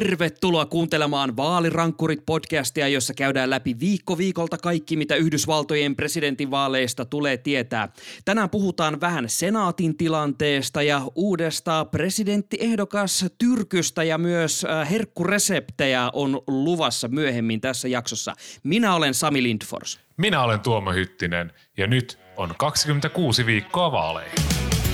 Tervetuloa kuuntelemaan Vaalirankkurit podcastia, jossa käydään läpi viikko viikolta kaikki, mitä Yhdysvaltojen presidentinvaaleista tulee tietää. Tänään puhutaan vähän senaatin tilanteesta ja uudesta presidenttiehdokas Tyrkystä ja myös äh, herkkureseptejä on luvassa myöhemmin tässä jaksossa. Minä olen Sami Lindfors. Minä olen Tuomo Hyttinen ja nyt on 26 viikkoa vaaleihin.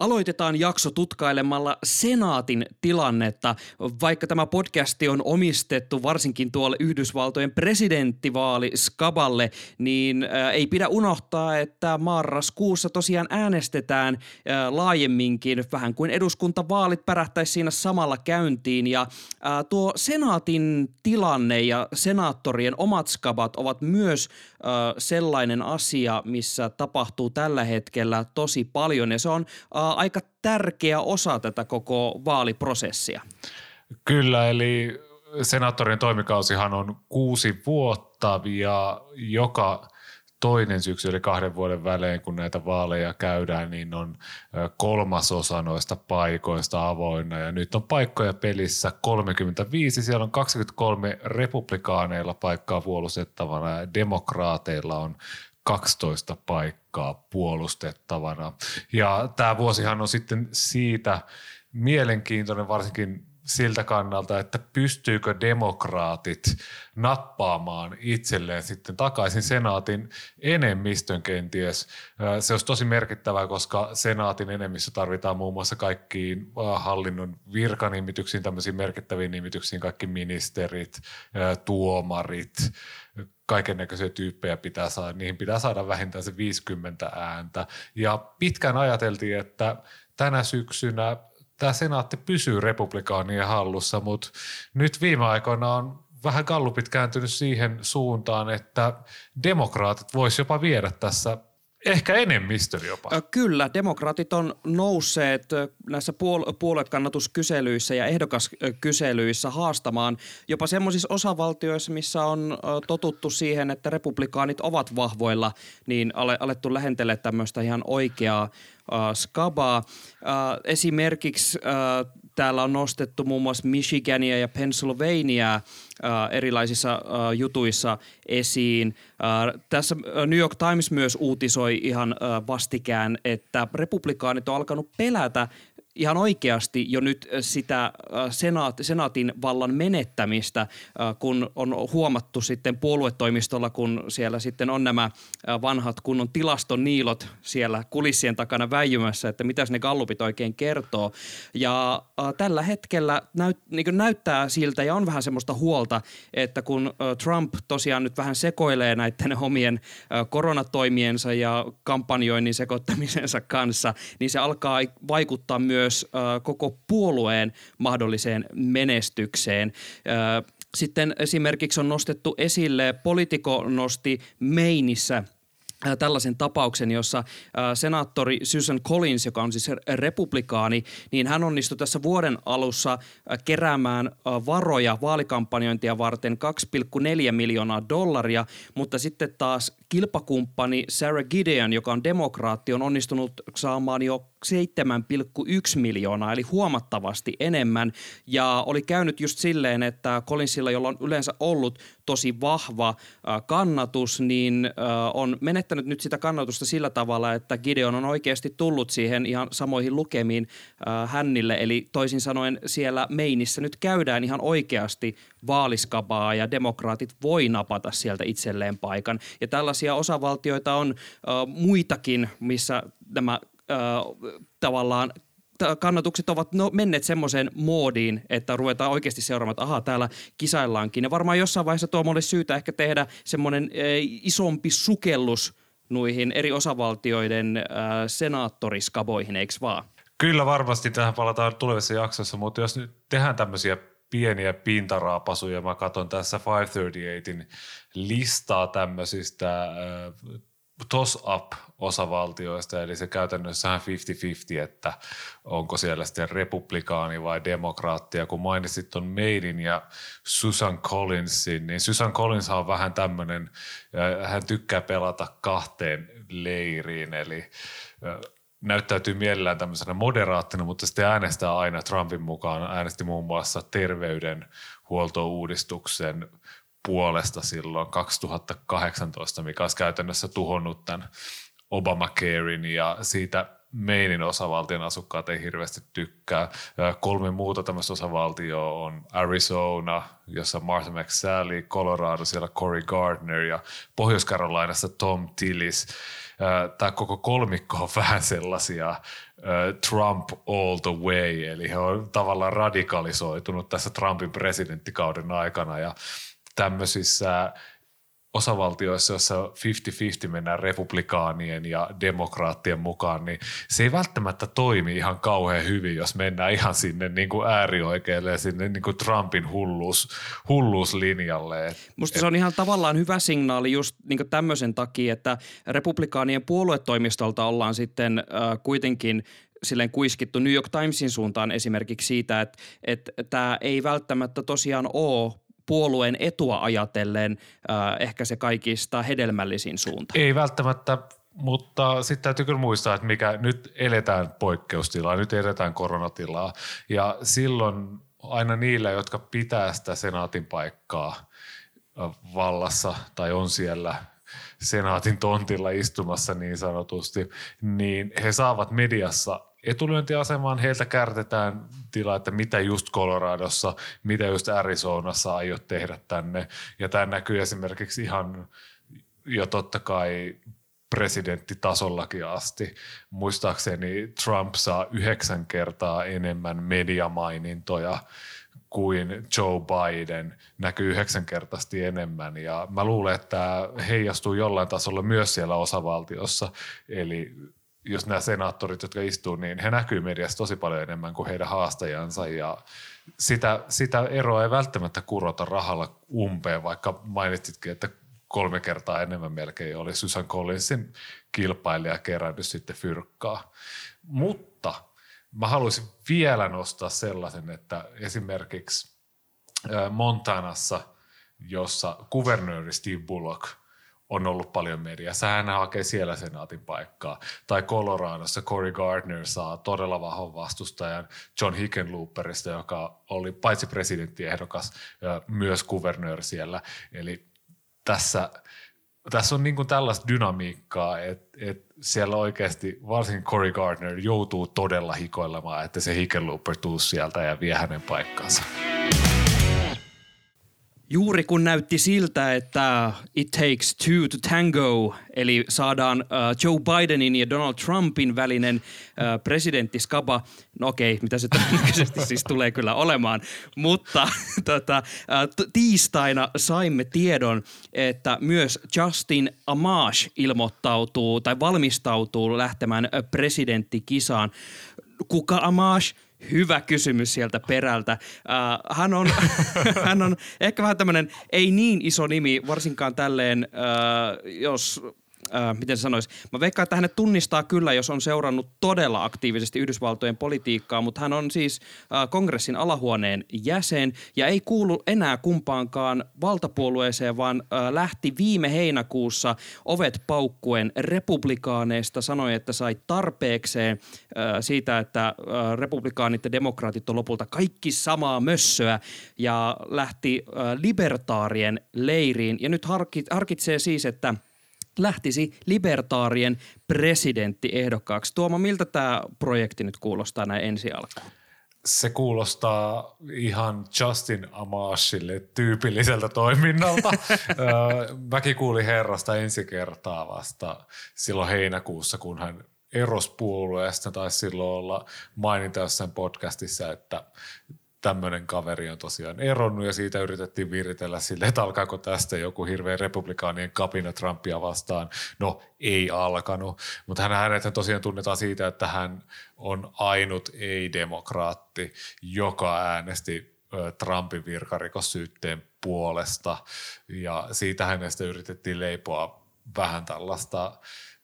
Aloitetaan jakso tutkailemalla senaatin tilannetta. Vaikka tämä podcasti on omistettu varsinkin tuolle Yhdysvaltojen presidenttivaali Skaballe, niin äh, ei pidä unohtaa, että marraskuussa tosiaan äänestetään äh, laajemminkin, vähän kuin eduskuntavaalit pärähtäisi siinä samalla käyntiin. Ja äh, tuo senaatin tilanne ja senaattorien omat skabat ovat myös sellainen asia, missä tapahtuu tällä hetkellä tosi paljon ja se on aika tärkeä osa tätä koko vaaliprosessia. Kyllä, eli senaattorien toimikausihan on kuusi vuotta ja joka toinen syksy, eli kahden vuoden välein, kun näitä vaaleja käydään, niin on kolmasosa noista paikoista avoinna. Ja nyt on paikkoja pelissä 35, siellä on 23 republikaaneilla paikkaa puolustettavana ja demokraateilla on 12 paikkaa puolustettavana. Ja tämä vuosihan on sitten siitä mielenkiintoinen varsinkin siltä kannalta, että pystyykö demokraatit nappaamaan itselleen sitten takaisin senaatin enemmistön kenties. Se olisi tosi merkittävää, koska senaatin enemmistö tarvitaan muun muassa kaikkiin hallinnon virkanimityksiin, tämmöisiin merkittäviin nimityksiin, kaikki ministerit, tuomarit, kaiken näköisiä tyyppejä pitää saada, niihin pitää saada vähintään se 50 ääntä. Ja pitkään ajateltiin, että tänä syksynä tämä senaatti pysyy republikaanien hallussa, mutta nyt viime aikoina on vähän gallupit kääntynyt siihen suuntaan, että demokraatit vois jopa viedä tässä ehkä enemmistön jopa. Kyllä, demokraatit on nousseet näissä puol- puoluekannatuskyselyissä ja ehdokaskyselyissä haastamaan jopa semmoisissa osavaltioissa, missä on totuttu siihen, että republikaanit ovat vahvoilla, niin ale- alettu lähentelee tämmöistä ihan oikeaa skabaa. Esimerkiksi täällä on nostettu muun muassa Michigania ja Pennsylvania ö, erilaisissa ö, jutuissa esiin. Ö, Tässä New York Times myös uutisoi ihan vastikään, että republikaanit on alkanut pelätä ihan oikeasti jo nyt sitä ö, senaat, senaatin vallan menettämistä, ö, kun on huomattu sitten puoluetoimistolla, kun siellä sitten on nämä vanhat kunnon tilastoniilot siellä kulissien takana väijymässä, että mitäs ne gallupit oikein kertoo. Ja tällä hetkellä näyt, niin näyttää siltä ja on vähän semmoista huolta, että kun Trump tosiaan nyt vähän sekoilee näiden omien koronatoimiensa ja kampanjoinnin sekoittamisensa kanssa, niin se alkaa vaikuttaa myös ö, koko puolueen mahdolliseen menestykseen. Ö, Sitten esimerkiksi on nostettu esille, Politico nosti Mainissä ää, tällaisen tapauksen, jossa senaattori Susan Collins, joka on siis republikaani, niin hän onnistui tässä vuoden alussa ää, keräämään ää, varoja vaalikampanjointia varten 2,4 miljoonaa dollaria, mutta sitten taas kilpakumppani Sarah Gideon, joka on demokraatti, on onnistunut saamaan jo 7,1 miljoonaa, eli huomattavasti enemmän. Ja oli käynyt just silleen, että Collinsilla, jolla on yleensä ollut tosi vahva äh, kannatus, niin äh, on menettänyt nyt sitä kannatusta sillä tavalla, että Gideon on oikeasti tullut siihen ihan samoihin lukemiin äh, hännille. Eli toisin sanoen siellä Meinissä nyt käydään ihan oikeasti vaaliskabaa ja demokraatit voi napata sieltä itselleen paikan. Ja tällaisia osavaltioita on muitakin, missä nämä äh, tavallaan ta- kannatukset ovat no, menneet semmoiseen moodiin, että ruvetaan oikeasti seuraamaan, että ahaa, täällä kisaillaankin. Ja varmaan jossain vaiheessa tuo olisi syytä ehkä tehdä semmoinen äh, isompi sukellus noihin eri osavaltioiden äh, senaattoriskaboihin, eikö vaan? Kyllä varmasti tähän palataan tulevissa jaksossa, mutta jos nyt tehdään tämmöisiä pieniä pintaraapasuja, mä katson tässä 538in listaa tämmöisistä äh, toss-up osavaltioista, eli se käytännössä 50-50, että onko siellä sitten republikaani vai demokraatti. Kun mainitsit tuon Maidin ja Susan Collinsin, niin Susan Collins on vähän tämmöinen, hän tykkää pelata kahteen leiriin, eli näyttäytyy mielellään tämmöisenä moderaattina, mutta sitten äänestää aina Trumpin mukaan. Äänesti muun muassa terveydenhuoltouudistuksen puolesta silloin 2018, mikä olisi käytännössä tuhonnut tämän Obamacarein ja siitä Mainin osavaltion asukkaat ei hirveästi tykkää. Kolme muuta tämmöistä osavaltioa on Arizona, jossa Martha McSally, Colorado, siellä Cory Gardner ja Pohjois-Carolinassa Tom Tillis. Tämä koko kolmikko on vähän sellaisia Trump all the way, eli he on tavallaan radikalisoitunut tässä Trumpin presidenttikauden aikana ja tämmöisissä osavaltioissa, joissa 50-50 mennään republikaanien ja demokraattien mukaan, niin se ei välttämättä toimi ihan kauhean hyvin, jos mennään ihan sinne niin kuin äärioikealle ja sinne niin kuin Trumpin hulluus, hulluuslinjalle. Musta se on ihan tavallaan hyvä signaali just niin kuin tämmöisen takia, että republikaanien puoluetoimistolta ollaan sitten äh, kuitenkin silleen kuiskittu New York Timesin suuntaan esimerkiksi siitä, että tämä ei välttämättä tosiaan ole puolueen etua ajatellen äh, ehkä se kaikista hedelmällisin suunta. Ei välttämättä, mutta sitten täytyy kyllä muistaa, että mikä nyt eletään poikkeustilaa, nyt eletään koronatilaa ja silloin aina niillä, jotka pitää sitä senaatin paikkaa vallassa tai on siellä senaatin tontilla istumassa niin sanotusti, niin he saavat mediassa etulyöntiasemaan. Heiltä kärtetään tilaa, että mitä just Coloradossa, mitä just Arizonassa aiot tehdä tänne. Ja tämä näkyy esimerkiksi ihan jo totta kai presidenttitasollakin asti. Muistaakseni Trump saa yhdeksän kertaa enemmän mediamainintoja kuin Joe Biden näkyy yhdeksänkertaisesti enemmän ja mä luulen, että tämä heijastuu jollain tasolla myös siellä osavaltiossa, eli jos nämä senaattorit, jotka istuu, niin he näkyy mediassa tosi paljon enemmän kuin heidän haastajansa ja sitä, sitä eroa ei välttämättä kurota rahalla umpeen, vaikka mainitsitkin, että kolme kertaa enemmän melkein oli Susan Collinsin kilpailija kerännyt sitten fyrkkaa. Mutta mä haluaisin vielä nostaa sellaisen, että esimerkiksi Montanassa, jossa kuvernööri Steve Bullock – on ollut paljon mediassa. Hän hakee siellä senaatin paikkaa. Tai Coloradossa Cory Gardner saa todella vahvan vastustajan John Hickenlooperista, joka oli paitsi presidenttiehdokas, myös kuvernööri siellä. Eli tässä, tässä on niin tällaista dynamiikkaa, että, että siellä oikeasti varsinkin Cory Gardner joutuu todella hikoilemaan, että se Hickenlooper tuu sieltä ja vie hänen paikkaansa. Juuri kun näytti siltä, että it takes two to tango, eli saadaan uh, Joe Bidenin ja Donald Trumpin välinen uh, presidenttiskaba, no okei, mitä se todennäköisesti siis tulee kyllä olemaan, mutta tota, uh, tiistaina saimme tiedon, että myös Justin Amash ilmoittautuu tai valmistautuu lähtemään presidenttikisaan. Kuka Amash? Hyvä kysymys sieltä perältä. Uh, hän, on, hän on ehkä vähän tämmöinen ei niin iso nimi, varsinkaan tälleen, uh, jos äh, miten se sanoisi, mä veikkaan, että hänet tunnistaa kyllä, jos on seurannut todella aktiivisesti Yhdysvaltojen politiikkaa, mutta hän on siis äh, kongressin alahuoneen jäsen ja ei kuulu enää kumpaankaan valtapuolueeseen, vaan äh, lähti viime heinäkuussa ovet paukkuen republikaaneista, sanoi, että sai tarpeekseen äh, siitä, että äh, republikaanit ja demokraatit on lopulta kaikki samaa mössöä ja lähti äh, libertaarien leiriin. Ja nyt harkitsee siis, että – lähtisi libertaarien presidenttiehdokkaaksi. Tuomo, miltä tämä projekti nyt kuulostaa näin ensi alkuun? Se kuulostaa ihan Justin Amashille tyypilliseltä toiminnalta. Mäkin kuulin herrasta ensi kertaa vasta silloin heinäkuussa, kun hän erosi puolueesta. Taisi silloin olla maininta jossain podcastissa, että tämmöinen kaveri on tosiaan eronnut ja siitä yritettiin viritellä sille, että alkaako tästä joku hirveä republikaanien kapina Trumpia vastaan. No ei alkanut, mutta hän, hänet tosiaan tunnetaan siitä, että hän on ainut ei-demokraatti, joka äänesti Trumpin virkarikossyytteen puolesta ja siitä hänestä yritettiin leipoa vähän tällaista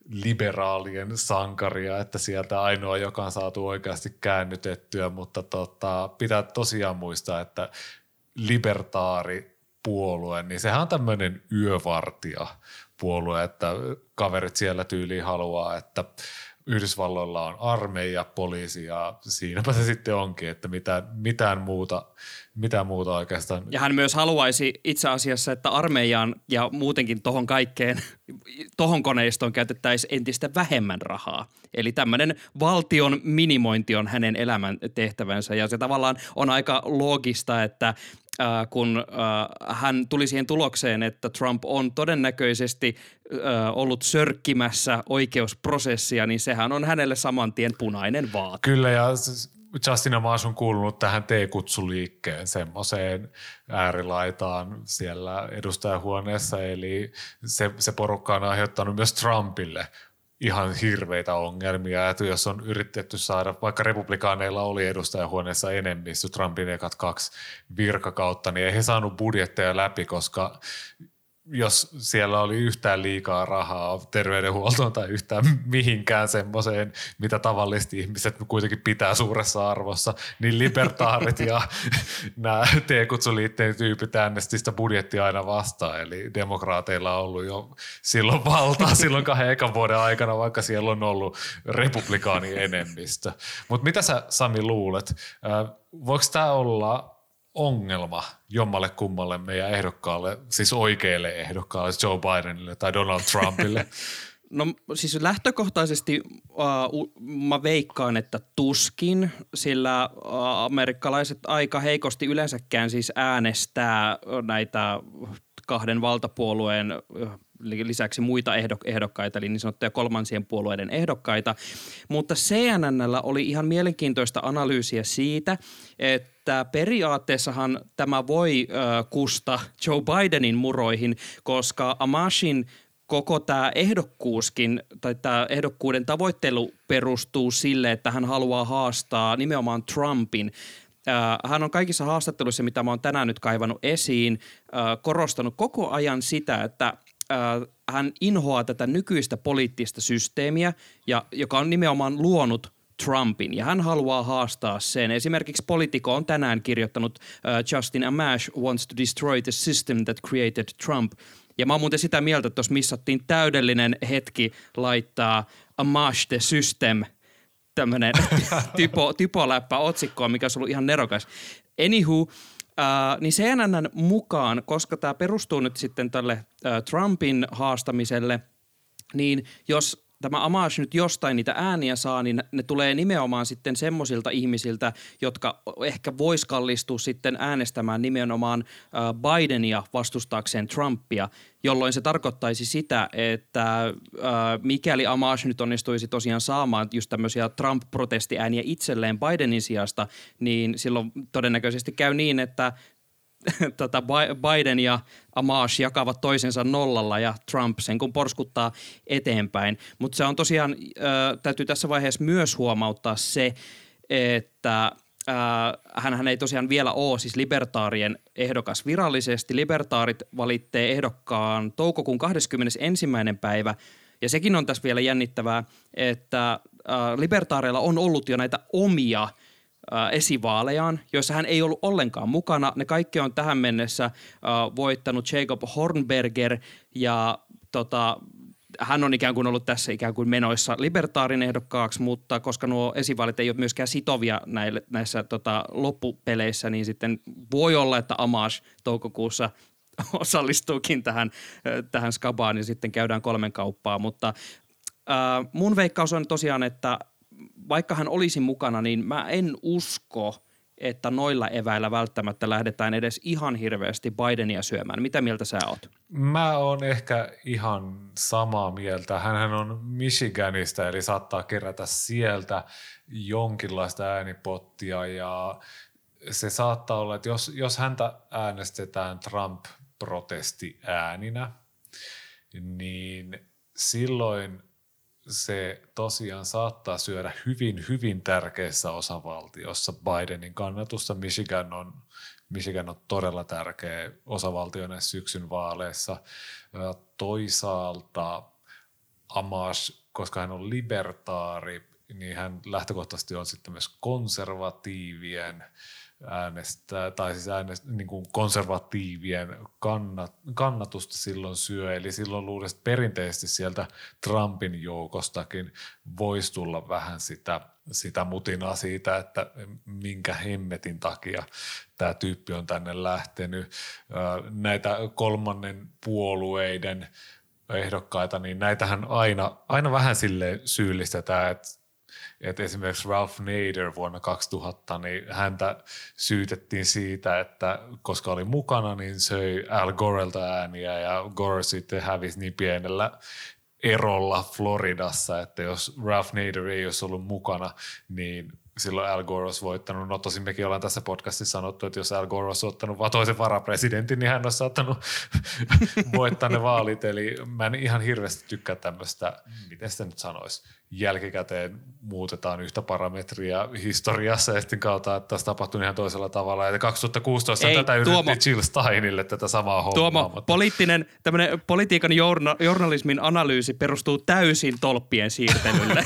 liberaalien sankaria, että sieltä ainoa, joka on saatu oikeasti käännytettyä, mutta tota, pitää tosiaan muistaa, että libertaari puolue, niin sehän on tämmöinen yövartija puolue, että kaverit siellä tyyliin haluaa, että Yhdysvalloilla on armeija, poliisi ja siinäpä se sitten onkin, että mitään, mitään, muuta, mitään muuta oikeastaan. Ja hän myös haluaisi itse asiassa, että armeijaan ja muutenkin tohon kaikkeen, tohon koneistoon käytettäisiin entistä vähemmän rahaa. Eli tämmöinen valtion minimointi on hänen elämän tehtävänsä ja se tavallaan on aika loogista, että äh, kun äh, hän tuli siihen tulokseen, että Trump on todennäköisesti äh, ollut sörkkimässä oikeusprosessia, niin sehän on hänelle saman tien punainen vaate. Kyllä ja Justin Amash on kuulunut tähän T-kutsuliikkeen semmoiseen äärilaitaan siellä edustajahuoneessa, eli se, se porukka on aiheuttanut myös Trumpille ihan hirveitä ongelmia, että jos on yritetty saada, vaikka republikaaneilla oli edustajahuoneessa enemmistö Trumpin ekat kaksi virkakautta, niin ei he saanut budjetteja läpi, koska jos siellä oli yhtään liikaa rahaa terveydenhuoltoon tai yhtään mihinkään semmoiseen, mitä tavallisesti ihmiset kuitenkin pitää suuressa arvossa, niin libertaarit ja nämä T-kutsuliitteen tyypit äänesti sitä budjettia aina vastaan. Eli demokraateilla on ollut jo silloin valtaa silloin kahden ekan vuoden aikana, vaikka siellä on ollut republikaani enemmistö. Mutta mitä sä Sami luulet? Voiko tämä olla ongelma jommalle kummalle meidän ehdokkaalle, siis oikealle ehdokkaalle, Joe Bidenille tai Donald Trumpille? No siis lähtökohtaisesti uh, mä veikkaan, että tuskin, sillä uh, amerikkalaiset aika heikosti yleensäkään siis äänestää näitä kahden valtapuolueen lisäksi muita ehdokkaita, eli niin sanottuja kolmansien puolueiden ehdokkaita. Mutta CNNllä oli ihan mielenkiintoista analyysiä siitä, että periaatteessahan tämä voi äh, kusta Joe Bidenin muroihin, koska Amashin koko tämä ehdokkuuskin tai tämä ehdokkuuden tavoittelu perustuu sille, että hän haluaa haastaa nimenomaan Trumpin. Hän on kaikissa haastatteluissa, mitä mä oon tänään nyt kaivannut esiin, korostanut koko ajan sitä, että hän inhoaa tätä nykyistä poliittista systeemiä, ja, joka on nimenomaan luonut Trumpin ja hän haluaa haastaa sen. Esimerkiksi Politico on tänään kirjoittanut uh, Justin Amash wants to destroy the system that created Trump. Ja mä oon muuten sitä mieltä, että tuossa missattiin täydellinen hetki laittaa Amash the system tämmöinen typo, typoläppä otsikkoon, mikä on ollut ihan nerokas. Anywho, Uh, niin CNN mukaan, koska tämä perustuu nyt sitten tälle uh, Trumpin haastamiselle, niin jos tämä Amash nyt jostain niitä ääniä saa, niin ne tulee nimenomaan sitten semmoisilta ihmisiltä, jotka ehkä vois kallistua sitten äänestämään nimenomaan Bidenia vastustaakseen Trumpia, jolloin se tarkoittaisi sitä, että mikäli Amash nyt onnistuisi tosiaan saamaan just tämmöisiä Trump-protestiääniä itselleen Bidenin sijasta, niin silloin todennäköisesti käy niin, että tota Biden ja Amash jakavat toisensa nollalla ja Trump sen kun porskuttaa eteenpäin. Mutta se on tosiaan, äh, täytyy tässä vaiheessa myös huomauttaa se, että äh, hän ei tosiaan vielä ole siis libertaarien ehdokas virallisesti. Libertaarit valittee ehdokkaan toukokuun 21. päivä ja sekin on tässä vielä jännittävää, että äh, libertaareilla on ollut jo näitä omia – esivaalejaan, joissa hän ei ollut ollenkaan mukana. Ne kaikki on tähän mennessä voittanut Jacob Hornberger ja tota, hän on ikään kuin ollut tässä ikään kuin menoissa libertaarin ehdokkaaksi, mutta koska nuo esivaalit ei ole myöskään sitovia näille, näissä tota, loppupeleissä, niin sitten voi olla, että Amash toukokuussa osallistuukin tähän, tähän skabaan ja sitten käydään kolmen kauppaa, mutta äh, mun veikkaus on tosiaan, että vaikka hän olisi mukana, niin mä en usko, että noilla eväillä välttämättä lähdetään edes ihan hirveästi Bidenia syömään. Mitä mieltä sä oot? Mä oon ehkä ihan samaa mieltä. Hänhän on Michiganista, eli saattaa kerätä sieltä jonkinlaista äänipottia ja se saattaa olla, että jos, jos häntä äänestetään Trump-protesti ääninä, niin silloin – se tosiaan saattaa syödä hyvin, hyvin tärkeässä osavaltiossa Bidenin kannatusta. Michigan on Michigan on todella tärkeä osavaltio näissä syksyn vaaleissa. Toisaalta Amash, koska hän on libertaari, niin hän lähtökohtaisesti on sitten myös konservatiivien äänestää, tai siis äänest, niin kuin konservatiivien kannat, kannatusta silloin syö. Eli silloin luulisi, että perinteisesti sieltä Trumpin joukostakin voisi tulla vähän sitä, sitä mutinaa siitä, että minkä hemmetin takia tämä tyyppi on tänne lähtenyt. Näitä kolmannen puolueiden ehdokkaita, niin näitähän aina, aina vähän sille syyllistetään, että että esimerkiksi Ralph Nader vuonna 2000, niin häntä syytettiin siitä, että koska oli mukana, niin söi Al Gorelta ääniä ja Gore sitten hävisi niin pienellä erolla Floridassa, että jos Ralph Nader ei olisi ollut mukana, niin silloin Al Gore olisi voittanut. No tosin mekin ollaan tässä podcastissa sanottu, että jos Al Gore olisi ottanut vaan toisen varapresidentin, niin hän olisi saattanut voittaa ne vaalit. Eli mä en ihan hirveästi tykkää tämmöistä, miten sitä nyt sanoisi, jälkikäteen muutetaan yhtä parametria historiassa ja sitten kautta, että tässä tapahtui ihan toisella tavalla. Ja 2016 Ei, tätä Tuomo, yritti Jill Steinille tätä samaa hommaa. Tuomo, mutta... poliittinen, tämmöinen politiikan journa, journalismin analyysi perustuu täysin tolppien siirtelylle.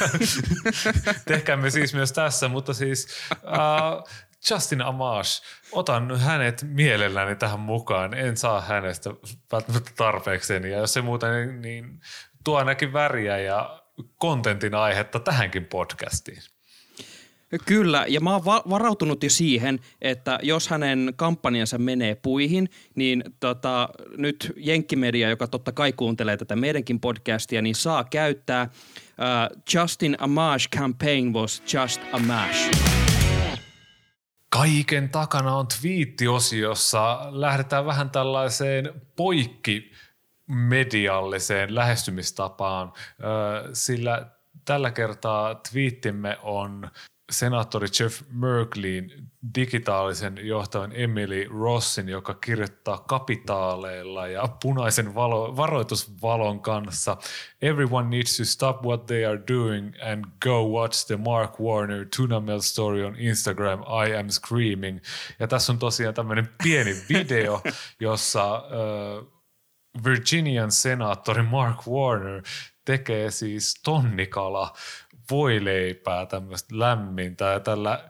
Tehkäämme siis myös tässä, mutta siis uh, Justin Amash, otan hänet mielelläni tähän mukaan. En saa hänestä välttämättä tarpeekseni ja jos se muuten niin, niin tuo ainakin väriä ja kontentin aihetta tähänkin podcastiin. Kyllä, ja mä oon va- varautunut jo siihen, että jos hänen kampanjansa menee puihin, niin tota, nyt Jenkkimedia, joka totta kai kuuntelee tätä meidänkin podcastia, niin saa käyttää uh, Justin Amash campaign was just a mash. Kaiken takana on twiittiosiossa. Lähdetään vähän tällaiseen poikki medialliseen lähestymistapaan, sillä tällä kertaa twiittimme on senaattori Jeff Merklin digitaalisen johtajan Emily Rossin, joka kirjoittaa kapitaaleilla ja punaisen valo, varoitusvalon kanssa Everyone needs to stop what they are doing and go watch the Mark Warner Tuna Mel story on Instagram I am screaming. Ja tässä on tosiaan tämmöinen pieni video, jossa äh, Virginian senaattori Mark Warner tekee siis tonnikala voileipää, tämmöistä lämmintä. Ja tällä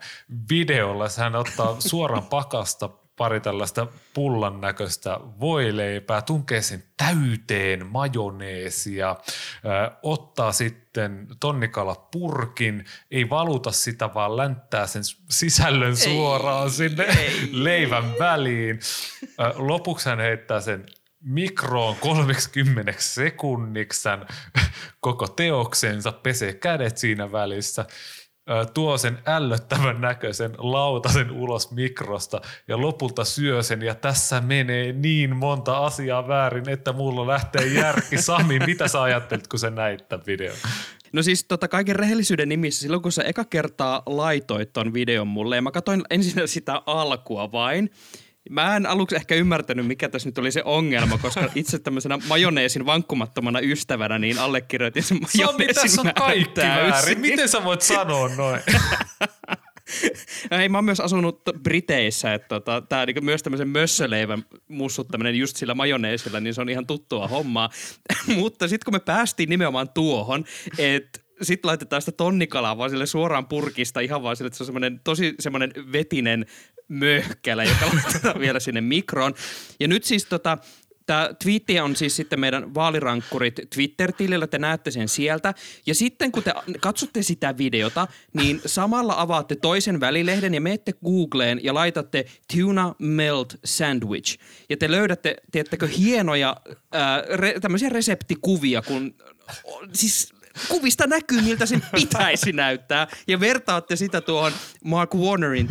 videolla hän ottaa suoran pakasta pari tällaista pullan näköistä voileipää, tunkee sen täyteen majoneesia, ottaa sitten tonnikala purkin, ei valuta sitä, vaan länttää sen sisällön suoraan ei, sinne ei, leivän väliin. Lopuksi hän heittää sen mikroon 30 sekunniksi koko teoksensa, pesee kädet siinä välissä, tuo sen ällöttävän näköisen lautasen ulos mikrosta ja lopulta syö sen ja tässä menee niin monta asiaa väärin, että mulla lähtee järki. Sami, mitä sä ajattelit, kun sä näit tämän videon? No siis tota kaiken rehellisyyden nimissä, silloin kun sä eka kertaa laitoit ton videon mulle ja mä katsoin ensin sitä alkua vain, Mä en aluksi ehkä ymmärtänyt, mikä tässä nyt oli se ongelma, koska itse tämmöisenä majoneesin vankkumattomana ystävänä niin allekirjoitin sen majoneesin tässä on kaikki väärin. Miten sä voit sanoa noin? Hei, mä oon myös asunut Briteissä, että tota, tää niinku myös tämmöisen mössöleivän mussuttaminen just sillä majoneesilla, niin se on ihan tuttua hommaa. Mutta sitten kun me päästiin nimenomaan tuohon, että sitten laitetaan sitä tonnikalaa vaan sille suoraan purkista ihan vaan sille, että se on semmoinen tosi semmoinen vetinen möhkälä, joka laitetaan vielä sinne mikroon. Ja nyt siis tota, Tämä twiitti on siis sitten meidän vaalirankkurit Twitter-tilillä, te näette sen sieltä. Ja sitten kun te katsotte sitä videota, niin samalla avaatte toisen välilehden ja menette Googleen ja laitatte tuna melt sandwich. Ja te löydätte, tiedättekö, hienoja ää, re, tämmöisiä reseptikuvia, kun siis kuvista näkyy, miltä sen pitäisi näyttää. Ja vertaatte sitä tuohon Mark Warnerin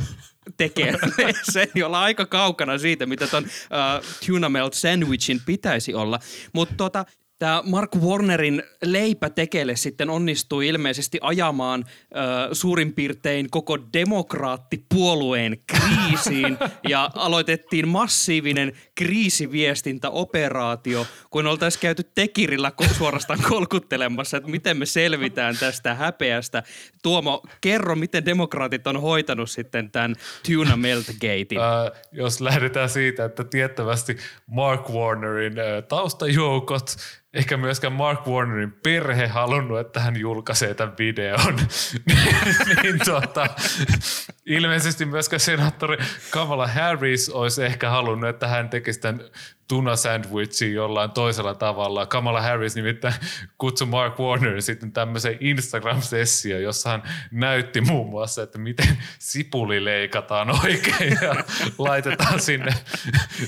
tekee sen, jolla aika kaukana siitä, mitä ton uh, tuna melt sandwichin pitäisi olla. Mutta tota, Tämä Mark Warnerin leipätekele sitten onnistui ilmeisesti ajamaan ö, suurin piirtein koko demokraattipuolueen kriisiin ja aloitettiin massiivinen kriisiviestintäoperaatio, kun oltaisiin käyty tekirillä suorastaan kolkuttelemassa, että miten me selvitään tästä häpeästä. Tuomo, kerro, miten demokraatit on hoitanut sitten tämän Tuna Meltgatein. Äh, jos lähdetään siitä, että tiettävästi Mark Warnerin äh, taustajoukot eikä myöskään Mark Warnerin perhe halunnut, että hän julkaisee tämän videon. niin tuota, ilmeisesti myöskään senaattori Kamala Harris olisi ehkä halunnut, että hän tekisi tämän tunasandwichin jollain toisella tavalla. Kamala Harris nimittäin kutsui Mark Warnerin sitten tämmöiseen Instagram-sessioon, jossa hän näytti muun muassa, että miten sipuli leikataan oikein ja laitetaan sinne,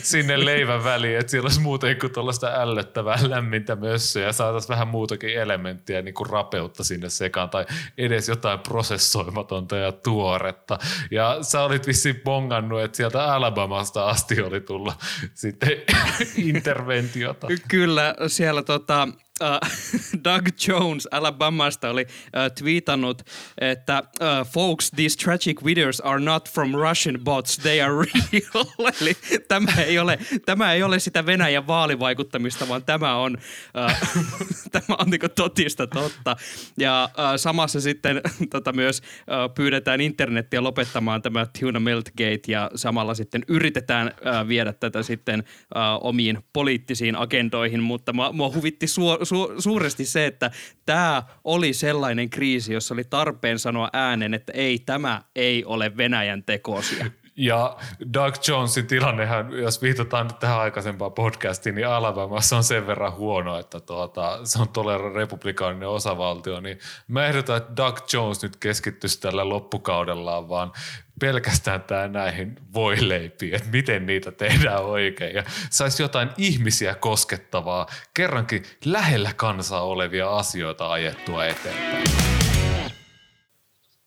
sinne leivän väliin, että siellä olisi muuten kuin tuollaista ällöttävää lämmintä mössöä ja saataisiin vähän muutakin elementtiä niin kuin rapeutta sinne sekaan tai edes jotain prosessoimatonta ja tuoretta. Ja sä olit vissiin bongannut, että sieltä Alabamasta asti oli tullut sitten interventiota. Kyllä, siellä tota, uh, Doug Jones Alabamasta oli uh, tweetannut, että uh, folks, these tragic videos are not from Russian bots, they are real. Eli tämä ei, ole, tämä ei ole sitä Venäjän vaalivaikuttamista, vaan tämä on, uh, tämä on niin totista totta. Ja uh, samassa sitten tota, myös uh, pyydetään internettiä lopettamaan tämä Tuna Meltgate ja samalla sitten yritetään uh, viedä tätä sitten uh, omiin poliittisiin agendoihin, mutta mua, mua huvitti suo, su, suuresti se, että tämä oli sellainen kriisi, jossa oli tarpeen sanoa äänen, että ei, tämä ei ole Venäjän tekosia. Ja Doug Jonesin tilannehan, jos viitataan nyt tähän aikaisempaan podcastiin, niin Alabamassa on sen verran huono, että tuota, se on todella republikaaninen osavaltio, niin mä ehdotan, että Doug Jones nyt keskittyisi tällä loppukaudellaan vaan pelkästään tämä näihin voileipiin, että miten niitä tehdään oikein ja saisi jotain ihmisiä koskettavaa, kerrankin lähellä kansaa olevia asioita ajettua eteenpäin.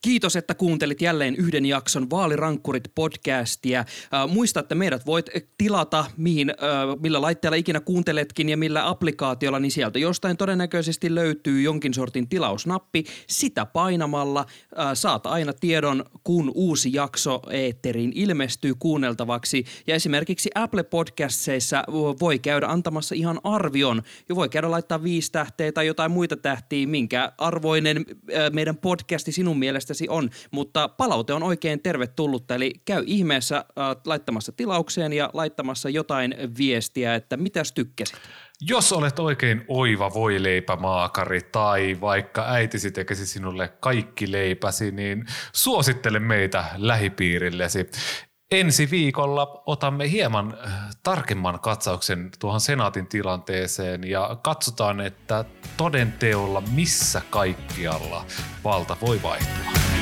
Kiitos, että kuuntelit jälleen yhden jakson Vaalirankkurit podcastia. Äh, muista, että meidät voit tilata mihin, äh, millä laitteella ikinä kuunteletkin ja millä applikaatiolla, niin sieltä jostain todennäköisesti löytyy jonkin sortin tilausnappi. Sitä painamalla äh, saat aina tiedon, kun uusi jakso eetteriin ilmestyy kuunneltavaksi. Ja esimerkiksi Apple Podcastseissa voi käydä antamassa ihan arvion ja voi käydä laittaa viisi tähteä tai jotain muita tähtiä, minkä arvoinen meidän podcasti sinun mielestä mielestäsi on, mutta palaute on oikein tervetullutta, eli käy ihmeessä äh, laittamassa tilaukseen ja laittamassa jotain viestiä, että mitäs tykkäsit. Jos olet oikein oiva voileipämaakari tai vaikka äitisi tekisi sinulle kaikki leipäsi, niin suosittele meitä lähipiirillesi. Ensi viikolla otamme hieman äh, tarkemman katsauksen tuohon senaatin tilanteeseen ja katsotaan, että todenteolla missä kaikkialla valta voi vaihtua.